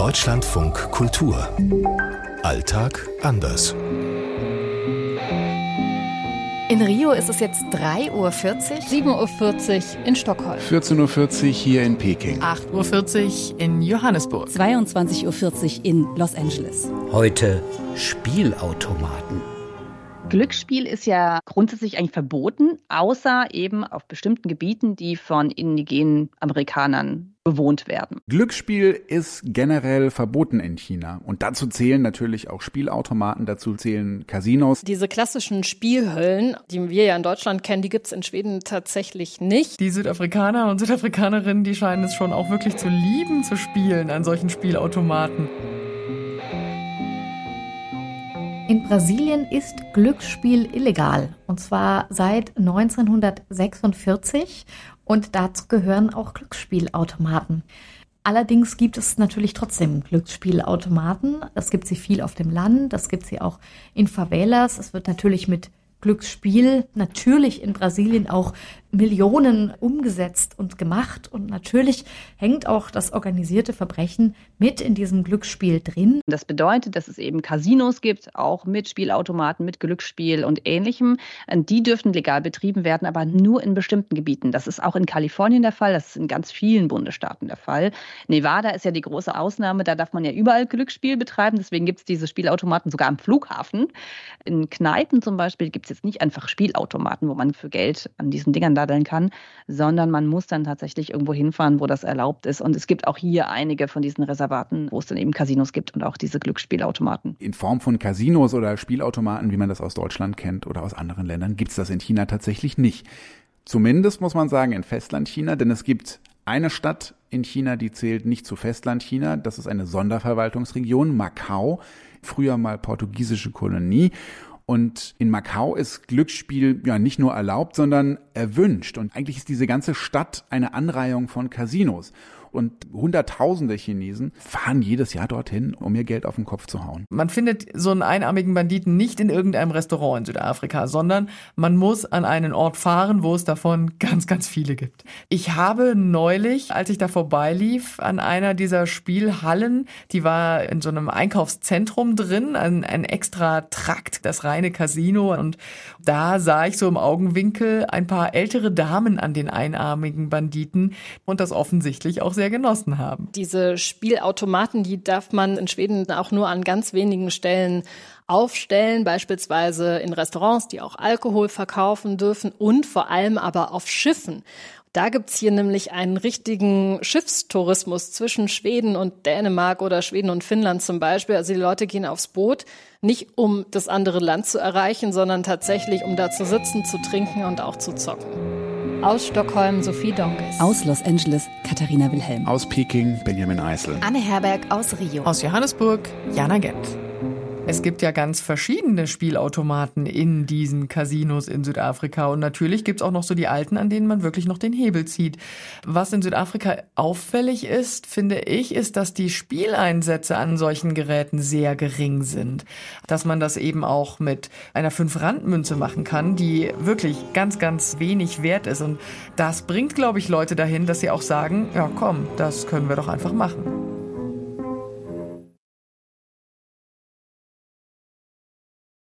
Deutschlandfunk Kultur. Alltag anders. In Rio ist es jetzt 3.40 Uhr. 7.40 Uhr in Stockholm. 14.40 Uhr hier in Peking. 8.40 Uhr in Johannesburg. 22.40 Uhr in Los Angeles. Heute Spielautomaten. Glücksspiel ist ja grundsätzlich eigentlich verboten, außer eben auf bestimmten Gebieten, die von indigenen Amerikanern bewohnt werden. Glücksspiel ist generell verboten in China. Und dazu zählen natürlich auch Spielautomaten, dazu zählen Casinos. Diese klassischen Spielhöllen, die wir ja in Deutschland kennen, die gibt es in Schweden tatsächlich nicht. Die Südafrikaner und Südafrikanerinnen, die scheinen es schon auch wirklich zu lieben, zu spielen an solchen Spielautomaten. In Brasilien ist Glücksspiel illegal und zwar seit 1946 und dazu gehören auch Glücksspielautomaten. Allerdings gibt es natürlich trotzdem Glücksspielautomaten. Es gibt sie viel auf dem Land, das gibt sie auch in Favelas. Es wird natürlich mit Glücksspiel natürlich in Brasilien auch Millionen umgesetzt und gemacht. Und natürlich hängt auch das organisierte Verbrechen mit in diesem Glücksspiel drin. Das bedeutet, dass es eben Casinos gibt, auch mit Spielautomaten, mit Glücksspiel und ähnlichem. Die dürfen legal betrieben werden, aber nur in bestimmten Gebieten. Das ist auch in Kalifornien der Fall, das ist in ganz vielen Bundesstaaten der Fall. Nevada ist ja die große Ausnahme, da darf man ja überall Glücksspiel betreiben. Deswegen gibt es diese Spielautomaten sogar am Flughafen. In Kneipen zum Beispiel gibt es jetzt nicht einfach Spielautomaten, wo man für Geld an diesen Dingern daddeln kann, sondern man muss dann tatsächlich irgendwo hinfahren, wo das erlaubt ist. Und es gibt auch hier einige von diesen Reservaten, wo es dann eben Casinos gibt und auch diese Glücksspielautomaten. In Form von Casinos oder Spielautomaten, wie man das aus Deutschland kennt oder aus anderen Ländern, gibt es das in China tatsächlich nicht. Zumindest muss man sagen in Festlandchina, denn es gibt eine Stadt in China, die zählt nicht zu Festlandchina. Das ist eine Sonderverwaltungsregion, Macau, früher mal portugiesische Kolonie. Und in Macau ist Glücksspiel ja nicht nur erlaubt, sondern erwünscht. Und eigentlich ist diese ganze Stadt eine Anreihung von Casinos und Hunderttausende Chinesen fahren jedes Jahr dorthin, um ihr Geld auf den Kopf zu hauen. Man findet so einen einarmigen Banditen nicht in irgendeinem Restaurant in Südafrika, sondern man muss an einen Ort fahren, wo es davon ganz, ganz viele gibt. Ich habe neulich, als ich da vorbeilief, an einer dieser Spielhallen, die war in so einem Einkaufszentrum drin, ein, ein extra Trakt, das reine Casino und da sah ich so im Augenwinkel ein paar ältere Damen an den einarmigen Banditen und das offensichtlich auch sehr genossen haben. Diese Spielautomaten, die darf man in Schweden auch nur an ganz wenigen Stellen aufstellen, beispielsweise in Restaurants, die auch Alkohol verkaufen dürfen und vor allem aber auf Schiffen. Da gibt's hier nämlich einen richtigen Schiffstourismus zwischen Schweden und Dänemark oder Schweden und Finnland zum Beispiel. Also die Leute gehen aufs Boot, nicht um das andere Land zu erreichen, sondern tatsächlich, um da zu sitzen, zu trinken und auch zu zocken. Aus Stockholm Sophie Donkes. Aus Los Angeles Katharina Wilhelm. Aus Peking Benjamin Eisel. Anne Herberg aus Rio. Aus Johannesburg Jana Gent. Es gibt ja ganz verschiedene Spielautomaten in diesen Casinos in Südafrika. Und natürlich gibt es auch noch so die alten, an denen man wirklich noch den Hebel zieht. Was in Südafrika auffällig ist, finde ich, ist, dass die Spieleinsätze an solchen Geräten sehr gering sind. Dass man das eben auch mit einer Fünf-Rand-Münze machen kann, die wirklich ganz, ganz wenig wert ist. Und das bringt, glaube ich, Leute dahin, dass sie auch sagen, ja komm, das können wir doch einfach machen.